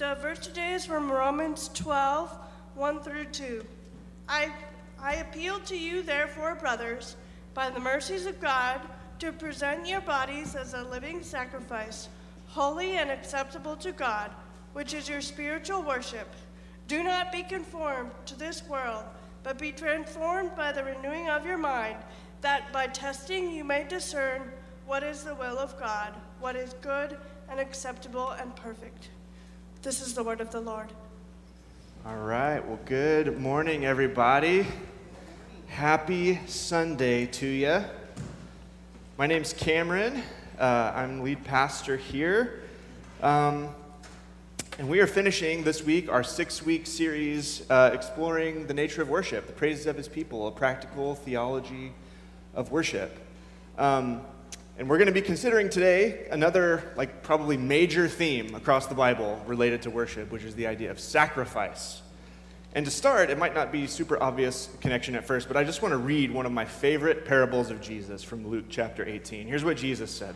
The verse today is from Romans 12, 1 through 2. I, I appeal to you, therefore, brothers, by the mercies of God, to present your bodies as a living sacrifice, holy and acceptable to God, which is your spiritual worship. Do not be conformed to this world, but be transformed by the renewing of your mind, that by testing you may discern what is the will of God, what is good and acceptable and perfect. This is the word of the Lord. All right. Well, good morning, everybody. Happy Sunday to you. My name's Cameron. Uh, I'm lead pastor here. Um, and we are finishing this week our six week series uh, exploring the nature of worship, the praises of his people, a practical theology of worship. Um, and we're going to be considering today another, like, probably major theme across the Bible related to worship, which is the idea of sacrifice. And to start, it might not be super obvious connection at first, but I just want to read one of my favorite parables of Jesus from Luke chapter 18. Here's what Jesus said.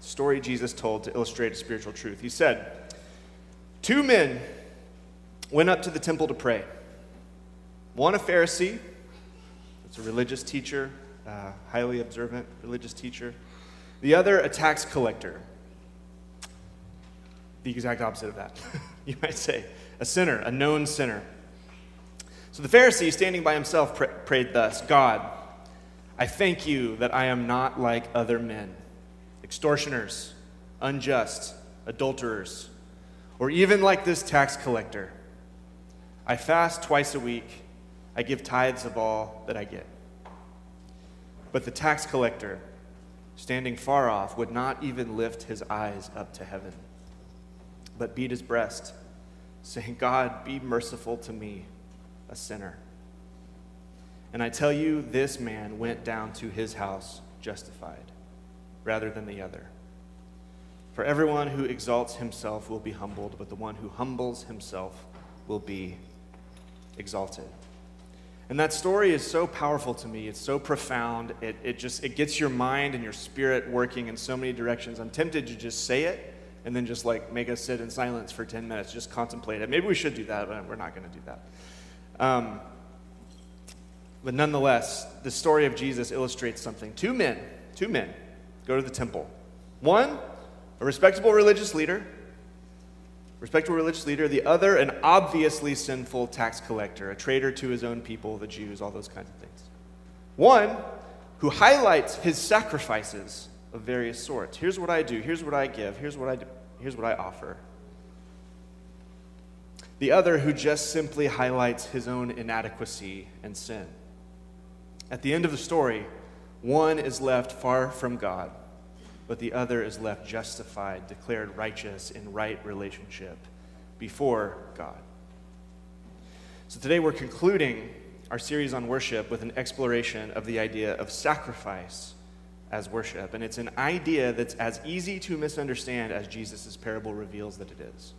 Story Jesus told to illustrate a spiritual truth. He said, Two men went up to the temple to pray. One a Pharisee, that's a religious teacher, uh, highly observant religious teacher. The other, a tax collector. The exact opposite of that, you might say. A sinner, a known sinner. So the Pharisee, standing by himself, pr- prayed thus God, I thank you that I am not like other men, extortioners, unjust, adulterers, or even like this tax collector. I fast twice a week, I give tithes of all that I get. But the tax collector, standing far off, would not even lift his eyes up to heaven, but beat his breast, saying, God, be merciful to me, a sinner. And I tell you, this man went down to his house justified, rather than the other. For everyone who exalts himself will be humbled, but the one who humbles himself will be exalted. And that story is so powerful to me. It's so profound. It, it just it gets your mind and your spirit working in so many directions. I'm tempted to just say it and then just like make us sit in silence for 10 minutes, just contemplate it. Maybe we should do that, but we're not going to do that. Um, but nonetheless, the story of Jesus illustrates something. Two men, two men go to the temple. One, a respectable religious leader, respectable religious leader, the other, an obviously sinful tax collector, a traitor to his own people, the Jews, all those kinds of things. One who highlights his sacrifices of various sorts. Here's what I do, here's what I give, here's what I, do, here's what I offer. The other who just simply highlights his own inadequacy and sin. At the end of the story, one is left far from God but the other is left justified, declared righteous in right relationship before God. So today we're concluding our series on worship with an exploration of the idea of sacrifice as worship. And it's an idea that's as easy to misunderstand as Jesus' parable reveals that it is.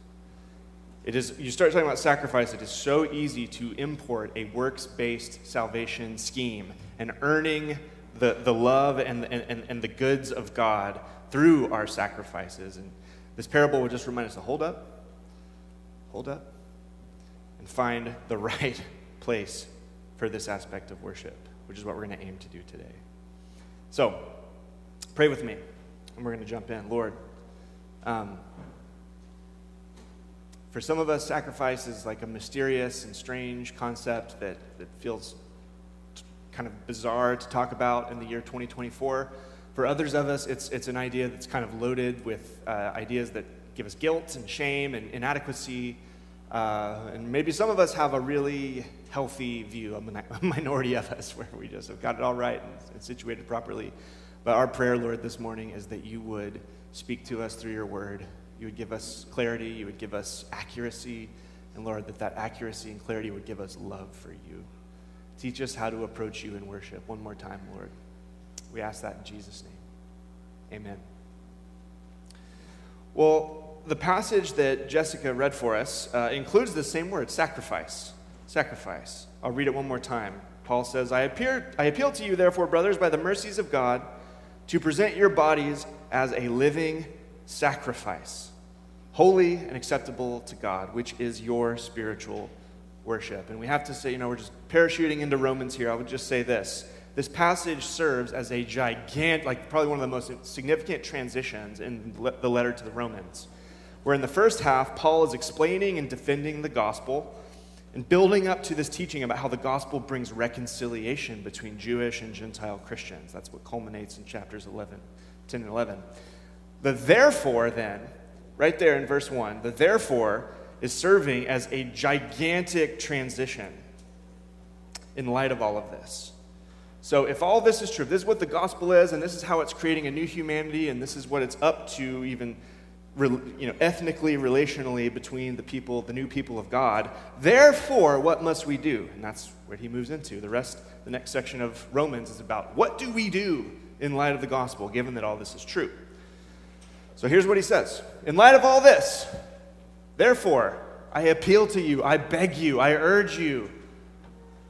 It is, you start talking about sacrifice, it is so easy to import a works based salvation scheme an earning the, the love and, and, and the goods of God through our sacrifices. And this parable would just remind us to hold up, hold up, and find the right place for this aspect of worship, which is what we're going to aim to do today. So, pray with me, and we're going to jump in. Lord, um, for some of us, sacrifice is like a mysterious and strange concept that, that feels kind of bizarre to talk about in the year 2024. For others of us, it's, it's an idea that's kind of loaded with uh, ideas that give us guilt and shame and inadequacy. Uh, and maybe some of us have a really healthy view, a minority of us, where we just have got it all right and, and situated properly. But our prayer, Lord, this morning is that you would speak to us through your word. You would give us clarity, you would give us accuracy, and Lord, that that accuracy and clarity would give us love for you. Teach us how to approach you in worship. One more time, Lord. We ask that in Jesus' name. Amen. Well, the passage that Jessica read for us uh, includes the same word, sacrifice. Sacrifice. I'll read it one more time. Paul says, I, appear, I appeal to you, therefore, brothers, by the mercies of God, to present your bodies as a living sacrifice, holy and acceptable to God, which is your spiritual worship. And we have to say, you know, we're just parachuting into Romans here. I would just say this. This passage serves as a gigantic, like probably one of the most significant transitions in the letter to the Romans, where in the first half, Paul is explaining and defending the gospel and building up to this teaching about how the gospel brings reconciliation between Jewish and Gentile Christians. That's what culminates in chapters 11, 10 and 11. The therefore, then, right there in verse 1, the therefore is serving as a gigantic transition in light of all of this. So, if all this is true, this is what the gospel is, and this is how it's creating a new humanity, and this is what it's up to, even you know, ethnically, relationally, between the people, the new people of God. Therefore, what must we do? And that's where he moves into. The rest, the next section of Romans is about what do we do in light of the gospel, given that all this is true. So here's what he says In light of all this, therefore, I appeal to you, I beg you, I urge you,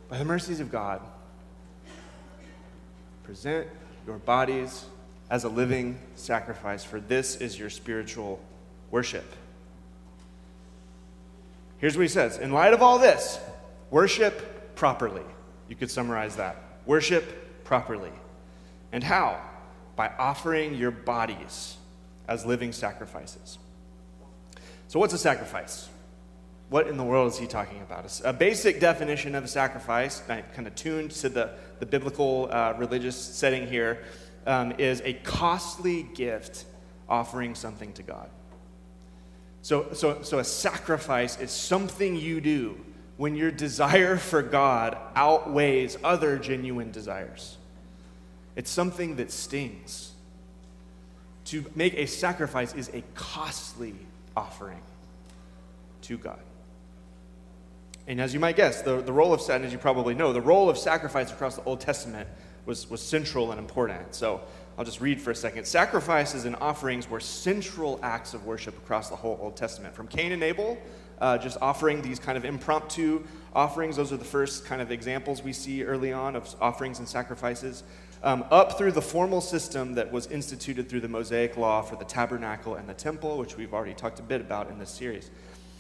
by the mercies of God, present your bodies as a living sacrifice, for this is your spiritual worship. Here's what he says In light of all this, worship properly. You could summarize that. Worship properly. And how? By offering your bodies as living sacrifices. So, what's a sacrifice? What in the world is he talking about? A basic definition of a sacrifice, kind of tuned to the, the biblical uh, religious setting here, um, is a costly gift offering something to God. So, so, so a sacrifice is something you do when your desire for God outweighs other genuine desires. It's something that stings. To make a sacrifice is a costly offering to God. And as you might guess, the, the role of, and as you probably know, the role of sacrifice across the Old Testament was, was central and important. So I'll just read for a second. Sacrifices and offerings were central acts of worship across the whole Old Testament. From Cain and Abel, uh, just offering these kind of impromptu offerings, those are the first kind of examples we see early on of offerings and sacrifices um, up through the formal system that was instituted through the Mosaic Law for the tabernacle and the temple, which we've already talked a bit about in this series.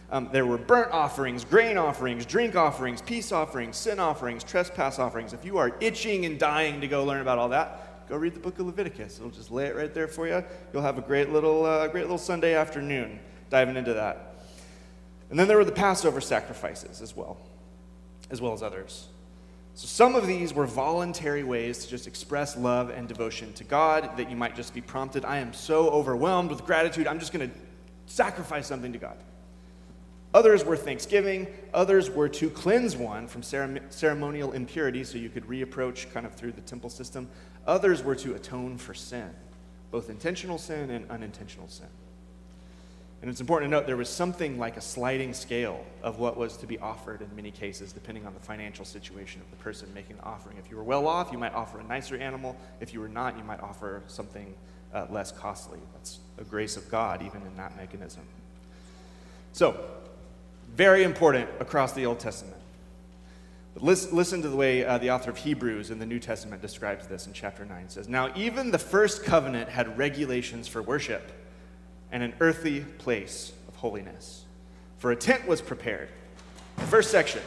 Um, there were burnt offerings, grain offerings, drink offerings, peace offerings, sin offerings, trespass offerings. If you are itching and dying to go learn about all that, go read the book of Leviticus. It'll just lay it right there for you. You'll have a great little, uh, great little Sunday afternoon diving into that. And then there were the Passover sacrifices as well, as well as others. So, some of these were voluntary ways to just express love and devotion to God that you might just be prompted. I am so overwhelmed with gratitude, I'm just going to sacrifice something to God. Others were thanksgiving. Others were to cleanse one from ceremonial impurity so you could reapproach kind of through the temple system. Others were to atone for sin, both intentional sin and unintentional sin. And it's important to note there was something like a sliding scale of what was to be offered in many cases, depending on the financial situation of the person making the offering. If you were well off, you might offer a nicer animal. If you were not, you might offer something uh, less costly. That's a grace of God, even in that mechanism. So, very important across the Old Testament. But listen, listen to the way uh, the author of Hebrews in the New Testament describes this in chapter 9. It says, Now, even the first covenant had regulations for worship and an earthly place of holiness. For a tent was prepared. The first section,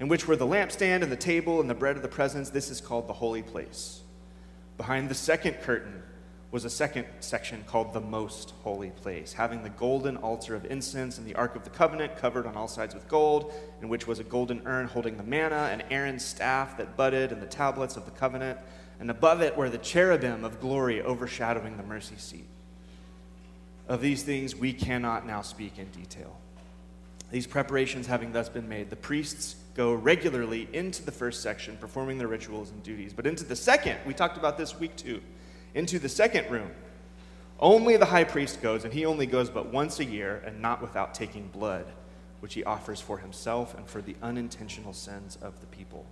in which were the lampstand and the table and the bread of the presence, this is called the holy place. Behind the second curtain was a second section called the most holy place, having the golden altar of incense and the ark of the covenant covered on all sides with gold, in which was a golden urn holding the manna and Aaron's staff that budded and the tablets of the covenant, and above it were the cherubim of glory overshadowing the mercy seat. Of these things we cannot now speak in detail. These preparations having thus been made, the priests go regularly into the first section, performing their rituals and duties. But into the second, we talked about this week too, into the second room, only the high priest goes, and he only goes but once a year, and not without taking blood, which he offers for himself and for the unintentional sins of the people.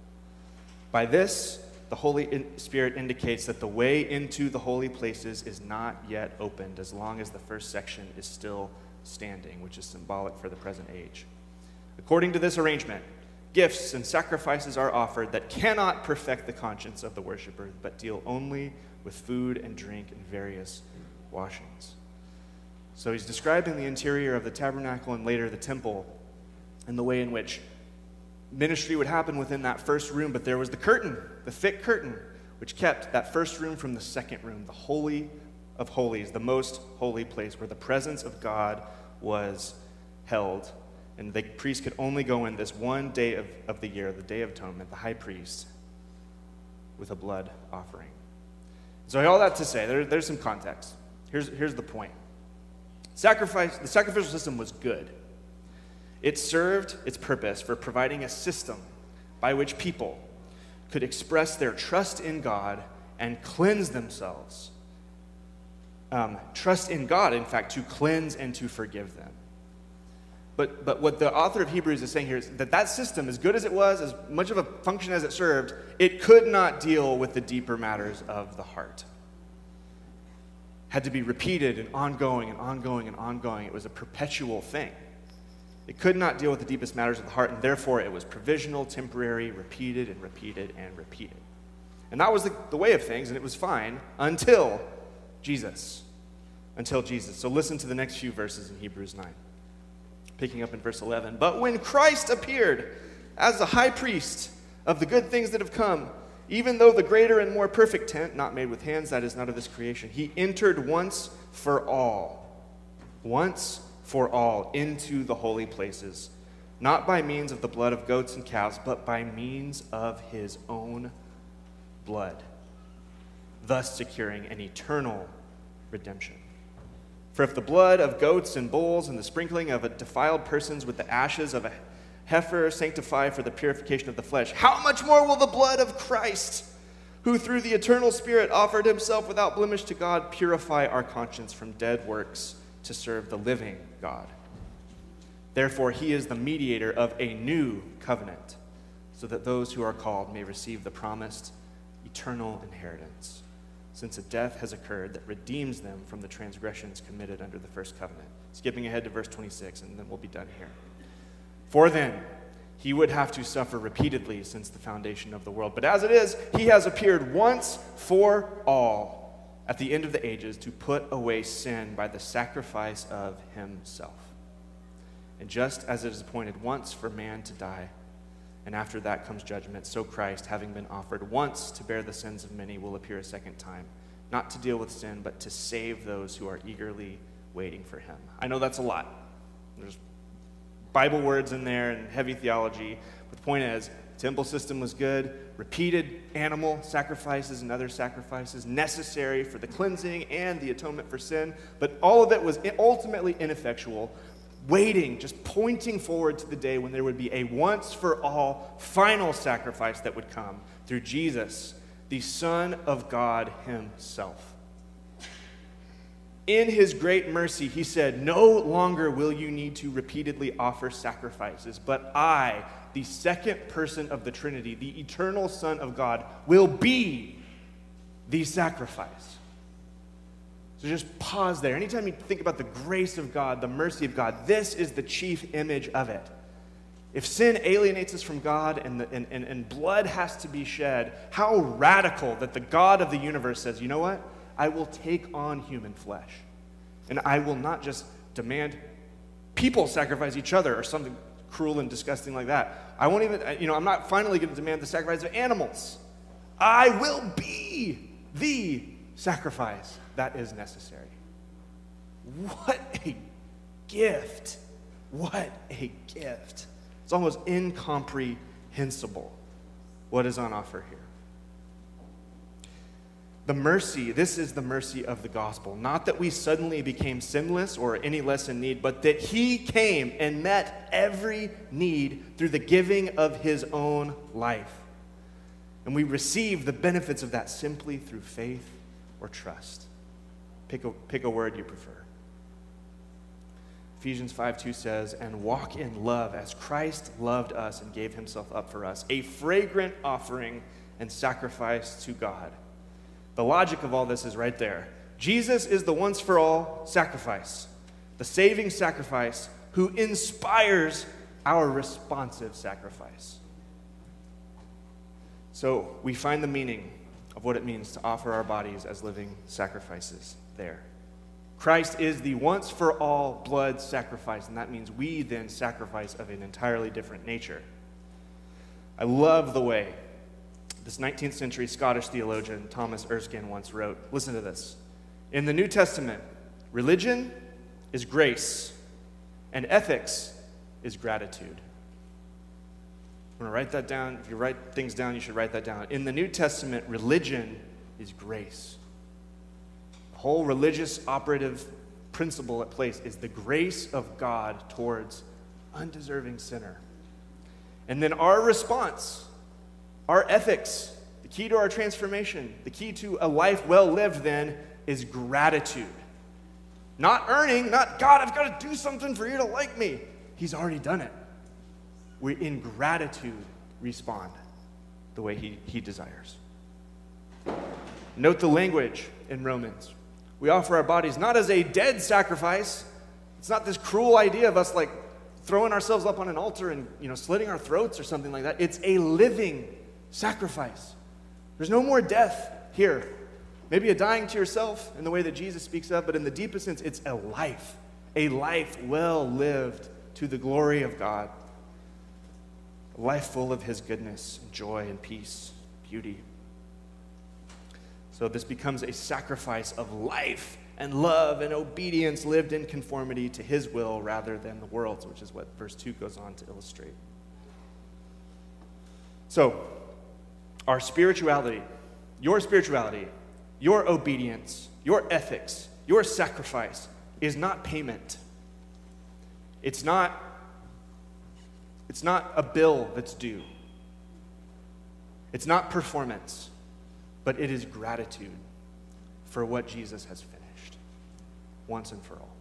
By this, the Holy Spirit indicates that the way into the holy places is not yet opened as long as the first section is still standing, which is symbolic for the present age. According to this arrangement, gifts and sacrifices are offered that cannot perfect the conscience of the worshiper, but deal only with food and drink and various washings. So he's describing the interior of the tabernacle and later the temple and the way in which ministry would happen within that first room. But there was the curtain, the thick curtain, which kept that first room from the second room, the Holy of Holies, the most holy place where the presence of God was held. And the priest could only go in this one day of, of the year, the Day of Atonement, the high priest, with a blood offering. So, all that to say, there, there's some context. Here's, here's the point Sacrifice, the sacrificial system was good. It served its purpose for providing a system by which people could express their trust in God and cleanse themselves. Um, trust in God, in fact, to cleanse and to forgive them. But, but what the author of Hebrews is saying here is that that system, as good as it was, as much of a function as it served, it could not deal with the deeper matters of the heart had to be repeated and ongoing and ongoing and ongoing. It was a perpetual thing. It could not deal with the deepest matters of the heart, and therefore it was provisional, temporary, repeated and repeated and repeated. And that was the, the way of things, and it was fine until Jesus. Until Jesus. So listen to the next few verses in Hebrews 9. Picking up in verse 11. But when Christ appeared as the high priest of the good things that have come, even though the greater and more perfect tent, not made with hands, that is not of this creation, he entered once for all, once for all, into the holy places, not by means of the blood of goats and calves, but by means of his own blood, thus securing an eternal redemption. For if the blood of goats and bulls and the sprinkling of a defiled persons with the ashes of a heifer sanctify for the purification of the flesh, how much more will the blood of Christ, who through the eternal Spirit offered himself without blemish to God, purify our conscience from dead works to serve the living God? Therefore, he is the mediator of a new covenant, so that those who are called may receive the promised eternal inheritance, since a death has occurred that redeems them from the transgressions committed under the first covenant. Skipping ahead to verse 26, and then we'll be done here. For then, he would have to suffer repeatedly since the foundation of the world. But as it is, he has appeared once for all at the end of the ages to put away sin by the sacrifice of himself. And just as it is appointed once for man to die, and after that comes judgment, so Christ, having been offered once to bear the sins of many, will appear a second time, not to deal with sin, but to save those who are eagerly waiting for him. I know that's a lot. There's Bible words in there and heavy theology. But the point is, temple system was good, repeated animal sacrifices and other sacrifices necessary for the cleansing and the atonement for sin, but all of it was ultimately ineffectual, waiting, just pointing forward to the day when there would be a once for all final sacrifice that would come through Jesus, the Son of God Himself. In his great mercy, he said, No longer will you need to repeatedly offer sacrifices, but I, the second person of the Trinity, the eternal Son of God, will be the sacrifice. So just pause there. Anytime you think about the grace of God, the mercy of God, this is the chief image of it. If sin alienates us from God and, the, and, and, and blood has to be shed, how radical that the God of the universe says, you know what? I will take on human flesh. And I will not just demand people sacrifice each other or something cruel and disgusting like that. I won't even, you know, I'm not finally going to demand the sacrifice of animals. I will be the sacrifice that is necessary. What a gift! What a gift. It's almost incomprehensible what is on offer here. The mercy, this is the mercy of the gospel. Not that we suddenly became sinless or any less in need, but that He came and met every need through the giving of His own life. And we receive the benefits of that simply through faith or trust. Pick a, pick a word you prefer. Ephesians 5 2 says, And walk in love as Christ loved us and gave Himself up for us, a fragrant offering and sacrifice to God. The logic of all this is right there. Jesus is the once for all sacrifice, the saving sacrifice who inspires our responsive sacrifice. So we find the meaning of what it means to offer our bodies as living sacrifices there. Christ is the once for all blood sacrifice, and that means we then sacrifice of an entirely different nature. I love the way this 19th century Scottish theologian Thomas Erskine once wrote. Listen to this. In the New Testament, religion is grace, and ethics is gratitude. I'm going to write that down. If you write things down, you should write that down. In the New Testament, religion is grace. The whole religious operative principle at place is the grace of God towards undeserving sinner. And then our response, our ethics, the key to our transformation, the key to a life well lived then is gratitude. Not earning, not God, I've got to do something for you to like me. He's already done it we in gratitude respond the way he, he desires. Note the language in Romans. We offer our bodies not as a dead sacrifice. It's not this cruel idea of us like throwing ourselves up on an altar and you know slitting our throats or something like that. It's a living sacrifice. There's no more death here. Maybe a dying to yourself in the way that Jesus speaks of, but in the deepest sense, it's a life, a life well lived to the glory of God a life full of His goodness, joy, and peace, beauty. So this becomes a sacrifice of life and love and obedience lived in conformity to His will rather than the world's, which is what verse 2 goes on to illustrate. So, our spirituality, your spirituality, your obedience, your ethics, your sacrifice is not payment. It's not it's not a bill that's due. It's not performance, but it is gratitude for what Jesus has finished once and for all.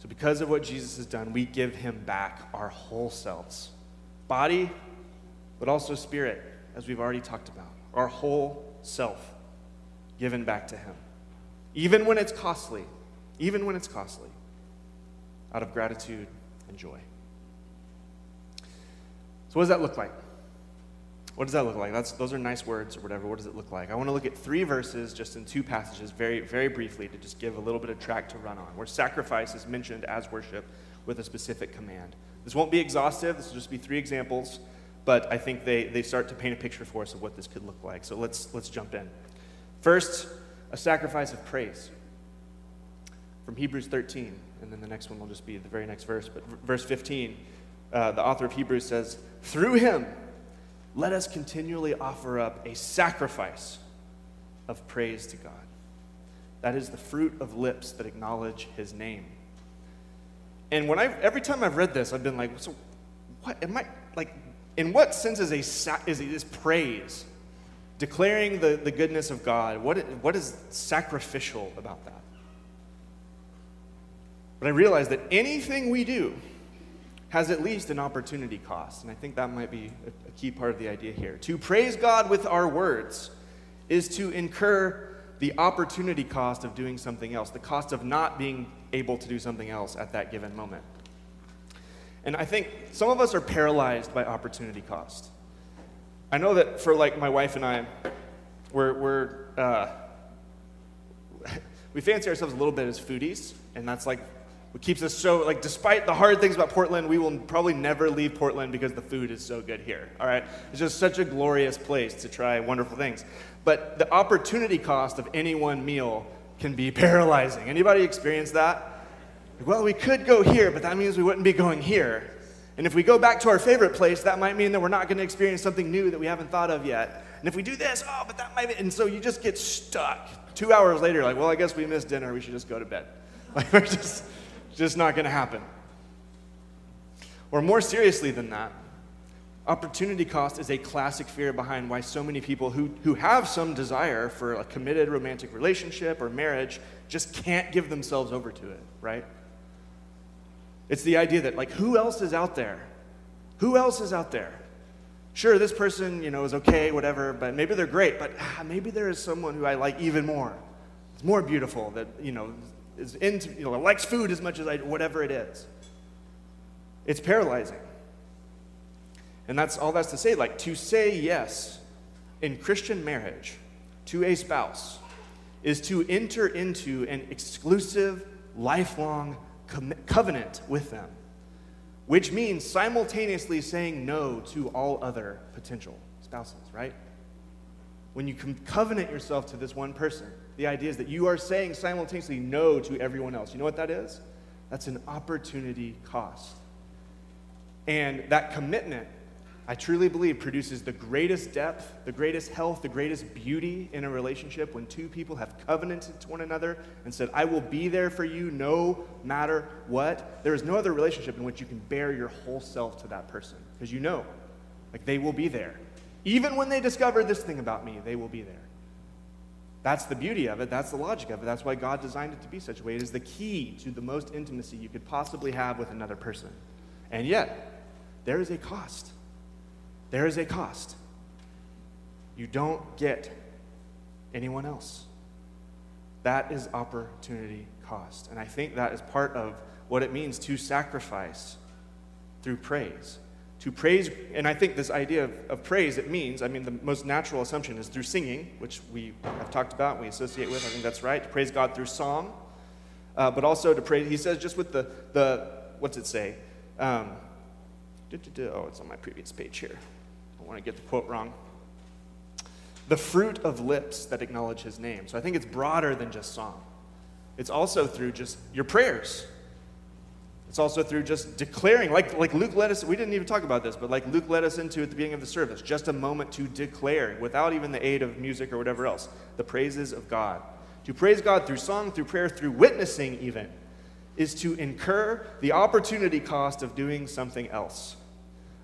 So, because of what Jesus has done, we give him back our whole selves body, but also spirit, as we've already talked about. Our whole self given back to him. Even when it's costly, even when it's costly, out of gratitude and joy. So, what does that look like? What does that look like? That's, those are nice words or whatever. What does it look like? I want to look at three verses just in two passages, very, very briefly, to just give a little bit of track to run on, where sacrifice is mentioned as worship with a specific command. This won't be exhaustive, this will just be three examples, but I think they, they start to paint a picture for us of what this could look like. So let's, let's jump in. First, a sacrifice of praise from Hebrews 13, and then the next one will just be the very next verse, but verse 15 uh, the author of Hebrews says, Through him, let us continually offer up a sacrifice of praise to God. That is the fruit of lips that acknowledge his name. And when I every time I've read this, I've been like, so what am I like in what sense is a is, is praise? Declaring the, the goodness of God, what, what is sacrificial about that? But I realize that anything we do has at least an opportunity cost. And I think that might be a, a key part of the idea here. To praise God with our words is to incur the opportunity cost of doing something else, the cost of not being able to do something else at that given moment. And I think some of us are paralyzed by opportunity cost. I know that for like my wife and I, we're, we're uh, we fancy ourselves a little bit as foodies, and that's like what keeps us so, like, despite the hard things about Portland, we will probably never leave Portland because the food is so good here, all right? It's just such a glorious place to try wonderful things. But the opportunity cost of any one meal can be paralyzing. Anybody experience that? Well, we could go here, but that means we wouldn't be going here. And if we go back to our favorite place, that might mean that we're not going to experience something new that we haven't thought of yet. And if we do this, oh, but that might be, and so you just get stuck. Two hours later, like, well, I guess we missed dinner. We should just go to bed. Like, we're just, just not going to happen. Or more seriously than that, opportunity cost is a classic fear behind why so many people who, who have some desire for a committed romantic relationship or marriage just can't give themselves over to it, right? It's the idea that, like, who else is out there? Who else is out there? Sure, this person, you know, is okay, whatever, but maybe they're great, but ah, maybe there is someone who I like even more. It's more beautiful that, you know, is into, you know, likes food as much as I, whatever it is. It's paralyzing. And that's all that's to say. Like, to say yes in Christian marriage to a spouse is to enter into an exclusive, lifelong covenant with them, which means simultaneously saying no to all other potential spouses, right? When you covenant yourself to this one person, the idea is that you are saying simultaneously no to everyone else. You know what that is? That's an opportunity cost. And that commitment I truly believe produces the greatest depth, the greatest health, the greatest beauty in a relationship when two people have covenanted to one another and said, I will be there for you no matter what. There is no other relationship in which you can bear your whole self to that person because you know, like they will be there. Even when they discover this thing about me, they will be there. That's the beauty of it. That's the logic of it. That's why God designed it to be such a way. It is the key to the most intimacy you could possibly have with another person. And yet, there is a cost. There is a cost. You don't get anyone else. That is opportunity cost. And I think that is part of what it means to sacrifice through praise. To praise, and I think this idea of, of, praise, it means, I mean, the most natural assumption is through singing, which we have talked about, we associate with. I think that's right. To praise God through song, uh, but also to praise, he says, just with the, the what's it say? Um, oh, it's on my previous page here don't want to get the quote wrong. The fruit of lips that acknowledge his name. So I think it's broader than just song. It's also through just your prayers. It's also through just declaring, like, like Luke led us, we didn't even talk about this, but like Luke led us into at the beginning of the service, just a moment to declare, without even the aid of music or whatever else, the praises of God. To praise God through song, through prayer, through witnessing, even, is to incur the opportunity cost of doing something else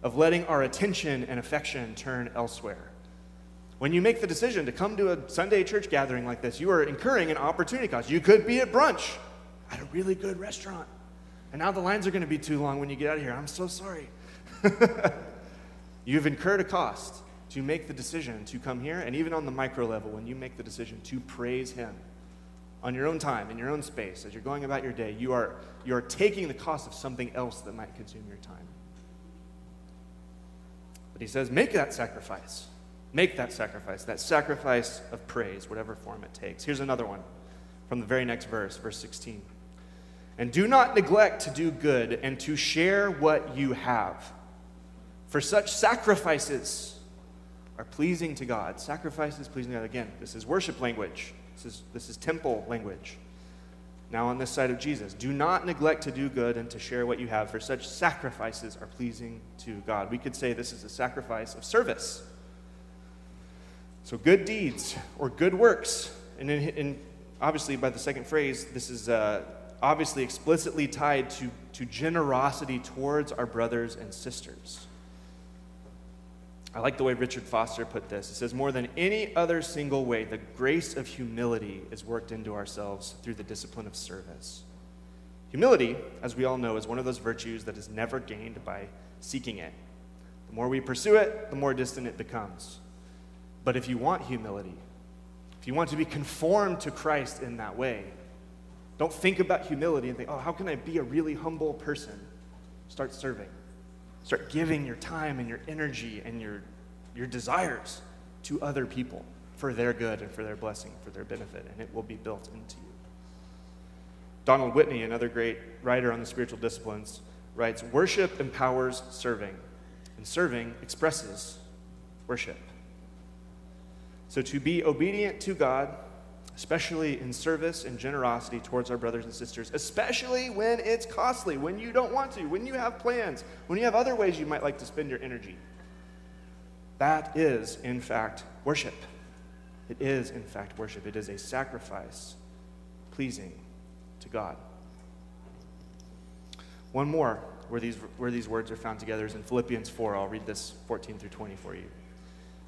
of letting our attention and affection turn elsewhere. When you make the decision to come to a Sunday church gathering like this, you are incurring an opportunity cost. You could be at brunch at a really good restaurant. And now the lines are going to be too long when you get out of here. I'm so sorry. You've incurred a cost to make the decision to come here, and even on the micro level, when you make the decision to praise Him on your own time, in your own space, as you're going about your day, you are, you are taking the cost of something else that might consume your time. But he says, make that sacrifice. Make that sacrifice, that sacrifice of praise, whatever form it takes. Here's another one from the very next verse, verse 16. And do not neglect to do good and to share what you have. For such sacrifices are pleasing to God. Sacrifices pleasing to God. Again, this is worship language. This is, this is temple language now on this side of Jesus. Do not neglect to do good and to share what you have, for such sacrifices are pleasing to God. We could say this is a sacrifice of service. So, good deeds or good works, and in, in, obviously by the second phrase, this is uh, obviously explicitly tied to, to generosity towards our brothers and sisters. I like the way Richard Foster put this. It says, More than any other single way, the grace of humility is worked into ourselves through the discipline of service. Humility, as we all know, is one of those virtues that is never gained by seeking it. The more we pursue it, the more distant it becomes. But if you want humility, if you want to be conformed to Christ in that way, don't think about humility and think, oh, how can I be a really humble person? Start serving. Start giving your time and your energy and your, your desires to other people for their good and for their blessing, for their benefit, and it will be built into you. Donald Whitney, another great writer on the spiritual disciplines, writes Worship empowers serving, and serving expresses worship. So to be obedient to God especially in service and generosity towards our brothers and sisters, especially when it's costly, when you don't want to, when you have plans, when you have other ways you might like to spend your energy. That is, in fact, worship. It is, in fact, worship. It is a sacrifice pleasing to God. One more where these, where these words are found together is in Philippians 4. I'll read this 14 through 20 for you.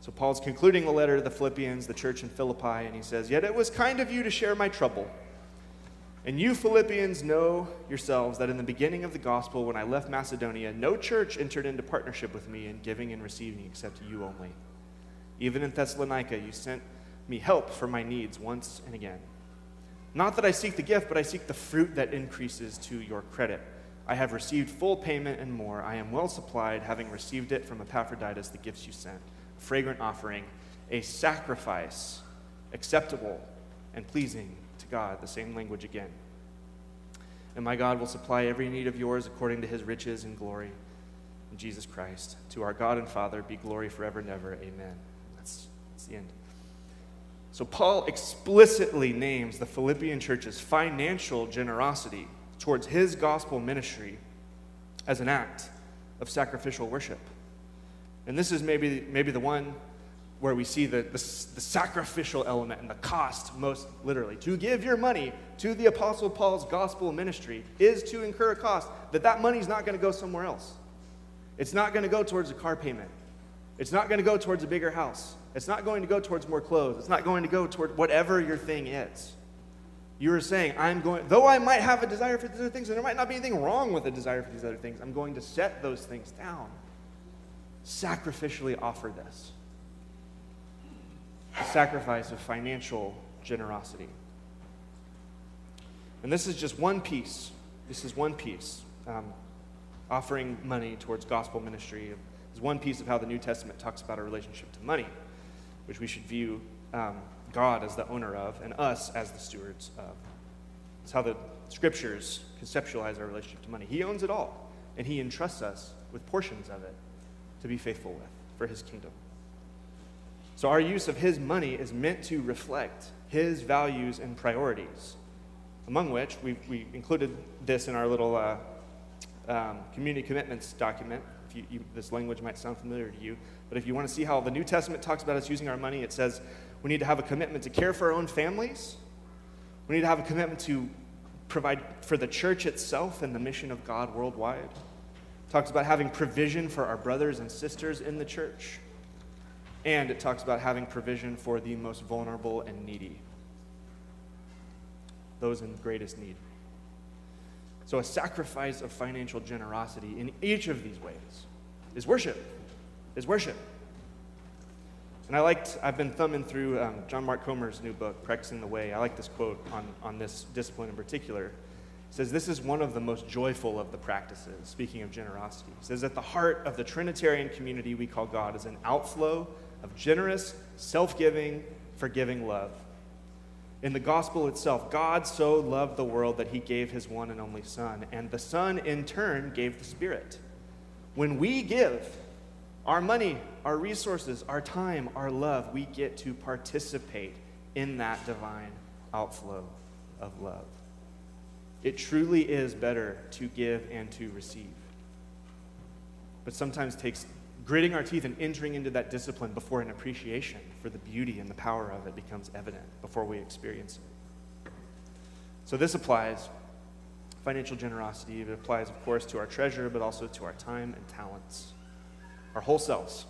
So Paul's concluding the letter to the Philippians, the church in Philippi, and he says, Yet it was kind of you to share my trouble. And you Philippians know yourselves that in the beginning of the gospel, when I left Macedonia, no church entered into partnership with me in giving and receiving except you only. Even in Thessalonica, you sent me help for my needs once and again. Not that I seek the gift, but I seek the fruit that increases to your credit. I have received full payment and more. I am well supplied, having received it from Epaphroditus, the gifts you sent fragrant offering, a sacrifice acceptable and pleasing to God. The same language again. And my God will supply every need of yours according to his riches and glory in Jesus Christ. To our God and Father be glory forever and ever. Amen. That's, that's the end. So, Paul explicitly names the Philippian church's financial generosity towards his gospel ministry as an act of sacrificial worship. And this is maybe, maybe the one where we see the, the, the, sacrificial element and the cost most literally. To give your money to the Apostle Paul's gospel ministry is to incur a cost that that money is not going to go somewhere else. It's not going to go towards a car payment. It's not going to go towards a bigger house. It's not going to go towards more clothes. It's not going to go toward whatever your thing is. You are saying, I'm going, though I might have a desire for these other things, and there might not be anything wrong with a desire for these other things, I'm going to set those things down. Sacrificially offer this. A sacrifice of financial generosity. And this is just one piece. This is one piece. Um, offering money towards gospel ministry is one piece of how the New Testament talks about our relationship to money, which we should view um, God as the owner of and us as the stewards of. It's how the scriptures conceptualize our relationship to money. He owns it all, and He entrusts us with portions of it to be faithful with for His kingdom. So, our use of His money is meant to reflect His values and priorities, among which we, we included this in our little uh, um, community commitments document. You, you, this language might sound familiar to you, but if you want to see how the New Testament talks about us using our money, it says we need to have a commitment to care for our own families. We need to have a commitment to provide for the church itself and the mission of God worldwide. Talks about having provision for our brothers and sisters in the church. And it talks about having provision for the most vulnerable and needy, those in greatest need. So, a sacrifice of financial generosity in each of these ways is worship. Is worship. And I liked, I've been thumbing through um, John Mark Comer's new book, Practicing the Way. I like this quote on, on this discipline in particular. Says, This is one of the most joyful of the practices, speaking of generosity. It says, At the heart of the Trinitarian community we call God is an outflow of generous, self giving, forgiving love. In the gospel itself, God so loved the world that he gave his one and only Son, and the Son in turn gave the Spirit. When we give, our money, our resources, our time, our love, we get to participate in that divine outflow of love. It truly is better to give and to receive. But sometimes takes gritting our teeth and entering into that discipline before an appreciation for the beauty and the power of it becomes evident before we experience it. So this applies financial generosity. It applies, of course, to our treasure, but also to our time and talents our whole selves.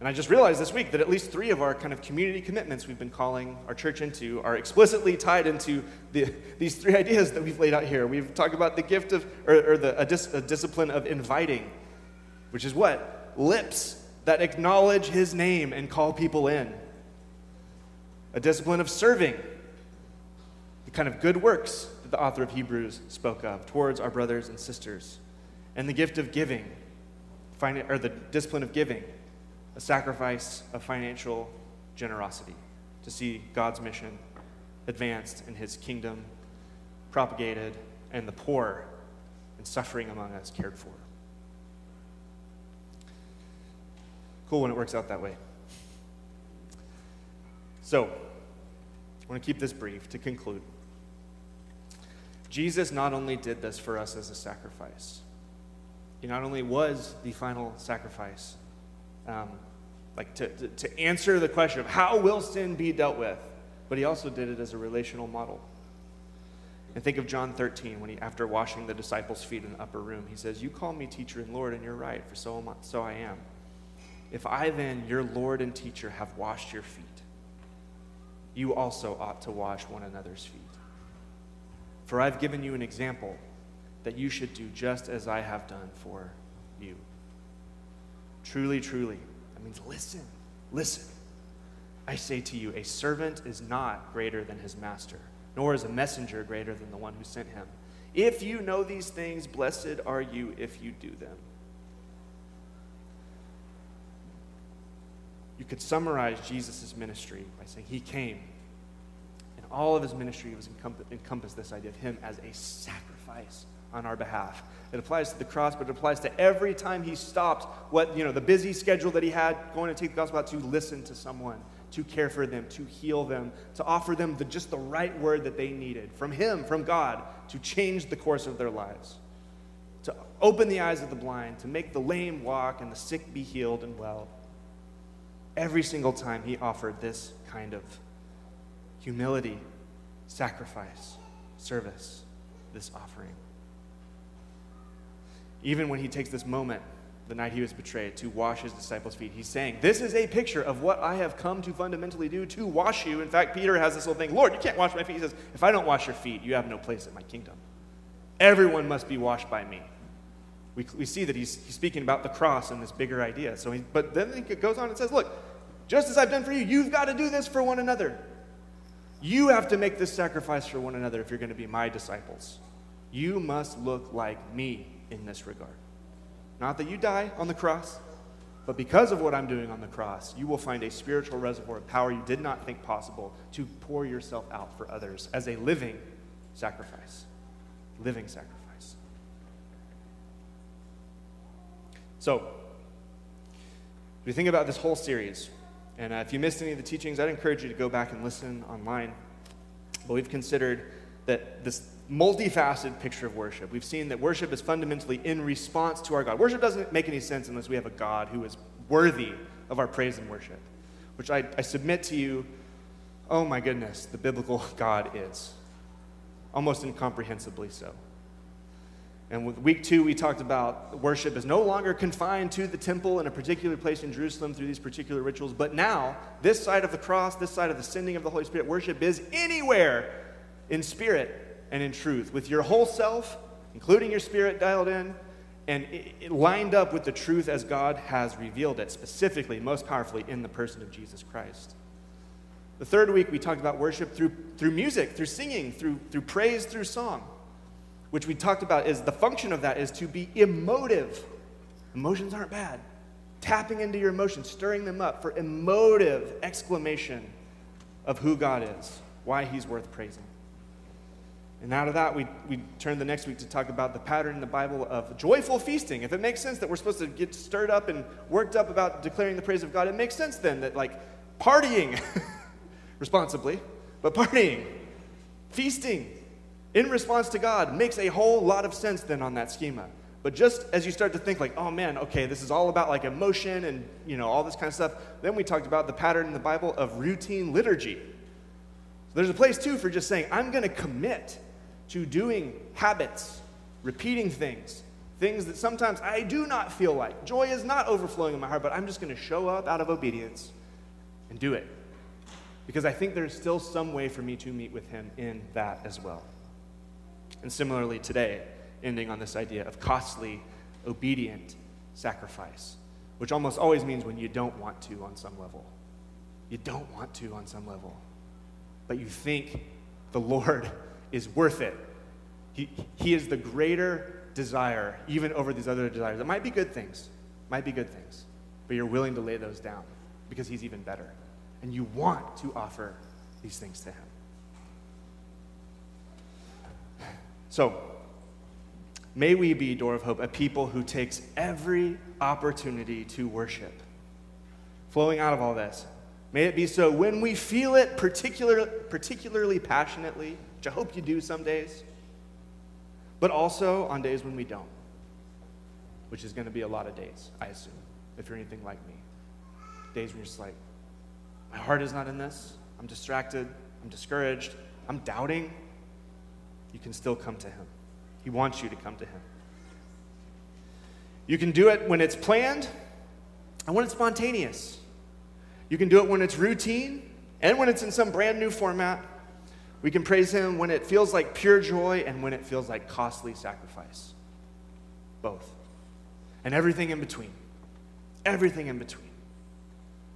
And I just realized this week that at least three of our kind of community commitments we've been calling our church into are explicitly tied into the, these three ideas that we've laid out here. We've talked about the gift of, or, or the, a, dis, a discipline of inviting, which is what? Lips that acknowledge his name and call people in. A discipline of serving, the kind of good works that the author of Hebrews spoke of towards our brothers and sisters. And the gift of giving, or the discipline of giving, a sacrifice of financial generosity to see God's mission advanced and his kingdom propagated and the poor and suffering among us cared for. Cool when it works out that way. So, I want to keep this brief to conclude. Jesus not only did this for us as a sacrifice, he not only was the final sacrifice, um, like to, to, to answer the question of how will sin be dealt with, but he also did it as a relational model. And think of John 13 when he, after washing the disciples' feet in the upper room, he says, You call me teacher and Lord, and you're right, for so, am I, so I am. If I then, your Lord and teacher, have washed your feet, you also ought to wash one another's feet. For I've given you an example that you should do just as I have done for you. Truly, truly, that means listen, listen. I say to you, a servant is not greater than his master, nor is a messenger greater than the one who sent him. If you know these things, blessed are you if you do them. You could summarize Jesus' ministry by saying he came and all of his ministry was encompassed this idea of him as a sacrifice on our behalf. It applies to the cross, but it applies to every time he stopped what, you know, the busy schedule that he had going to take the gospel out to listen to someone, to care for them, to heal them, to offer them the, just the right word that they needed from him, from God, to change the course of their lives, to open the eyes of the blind, to make the lame walk and the sick be healed and well. Every single time he offered this kind of humility, sacrifice, service, this offering. Even when he takes this moment, the night he was betrayed, to wash his disciples' feet, he's saying, This is a picture of what I have come to fundamentally do to wash you. In fact, Peter has this little thing Lord, you can't wash my feet. He says, If I don't wash your feet, you have no place in my kingdom. Everyone must be washed by me. We, we see that he's, he's speaking about the cross and this bigger idea. So he, but then it goes on and says, Look, just as I've done for you, you've got to do this for one another. You have to make this sacrifice for one another if you're going to be my disciples. You must look like me in this regard. Not that you die on the cross, but because of what I'm doing on the cross, you will find a spiritual reservoir of power you did not think possible to pour yourself out for others as a living sacrifice. Living sacrifice. So, if you think about this whole series, and uh, if you missed any of the teachings, I'd encourage you to go back and listen online. But we've considered that this multifaceted picture of worship. We've seen that worship is fundamentally in response to our God. Worship doesn't make any sense unless we have a God who is worthy of our praise and worship, which I, I submit to you, oh my goodness, the biblical God is. Almost incomprehensibly so. And with week two, we talked about worship is no longer confined to the temple in a particular place in Jerusalem through these particular rituals, but now, this side of the cross, this side of the sending of the Holy Spirit, worship is anywhere in spirit and in truth, with your whole self, including your spirit dialed in, and lined up with the truth as God has revealed it, specifically, most powerfully, in the person of Jesus Christ. The third week, we talked about worship through, through music, through singing, through, through praise, through song, which we talked about is the function of that is to be emotive. Emotions aren't bad. Tapping into your emotions, stirring them up for emotive exclamation of who God is, why He's worth praising. And out of that, we, we turn the next week to talk about the pattern in the Bible of joyful feasting. If it makes sense that we're supposed to get stirred up and worked up about declaring the praise of God, it makes sense then that, like, partying responsibly, but partying, feasting in response to God makes a whole lot of sense then on that schema. But just as you start to think, like, oh man, okay, this is all about like emotion and, you know, all this kind of stuff, then we talked about the pattern in the Bible of routine liturgy. So there's a place too for just saying, I'm going to commit to doing habits, repeating things, things that sometimes I do not feel like. Joy is not overflowing in my heart, but I'm just going to show up out of obedience and do it. Because I think there's still some way for me to meet with Him in that as well. And similarly, today, ending on this idea of costly, obedient sacrifice, which almost always means when you don't want to on some level. You don't want to on some level, but you think the Lord is worth it. He, he is the greater desire, even over these other desires. It might be good things, might be good things, but you're willing to lay those down because He's even better. And you want to offer these things to Him. So, may we be, Door of Hope, a people who takes every opportunity to worship. Flowing out of all this, may it be so when we feel it particular, particularly passionately which I hope you do some days, but also on days when we don't, which is going to be a lot of days, I assume, if you're anything like me. Days when you're just like, my heart is not in this, I'm distracted, I'm discouraged, I'm doubting. You can still come to Him. He wants you to come to Him. You can do it when it's planned and when it's spontaneous. You can do it when it's routine and when it's in some brand new format. We can praise Him when it feels like pure joy and when it feels like costly sacrifice. Both. And everything in between. Everything in between.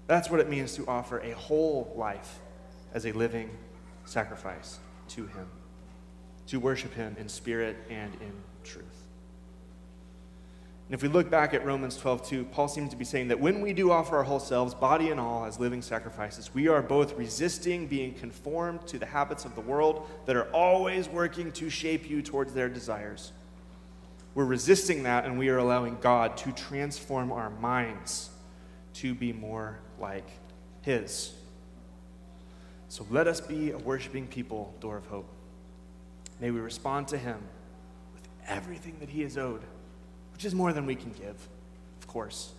That's what it means to offer a whole life as a living sacrifice to Him, to worship Him in spirit and in. And if we look back at Romans 12, 2, Paul seems to be saying that when we do offer our whole selves, body and all, as living sacrifices, we are both resisting being conformed to the habits of the world that are always working to shape you towards their desires. We're resisting that, and we are allowing God to transform our minds to be more like His. So let us be a worshiping people, Door of Hope. May we respond to Him with everything that He is owed which is more than we can give, of course.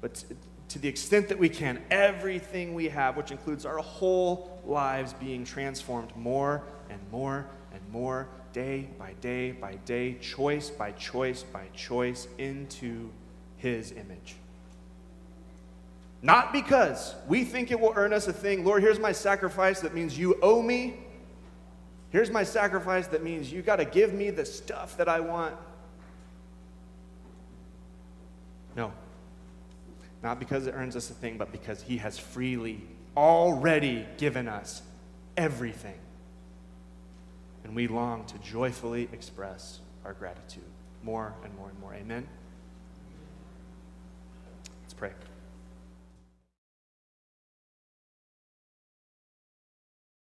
But to the extent that we can, everything we have, which includes our whole lives, being transformed more and more and more, day by day by day, choice by choice by choice, into His image. Not because we think it will earn us a thing. Lord, here's my sacrifice that means you owe me. Here's my sacrifice that means you got to give me the stuff that I want. No. Not because it earns us a thing, but because He has freely already given us everything. And we long to joyfully express our gratitude more and more and more. Amen? Let's pray.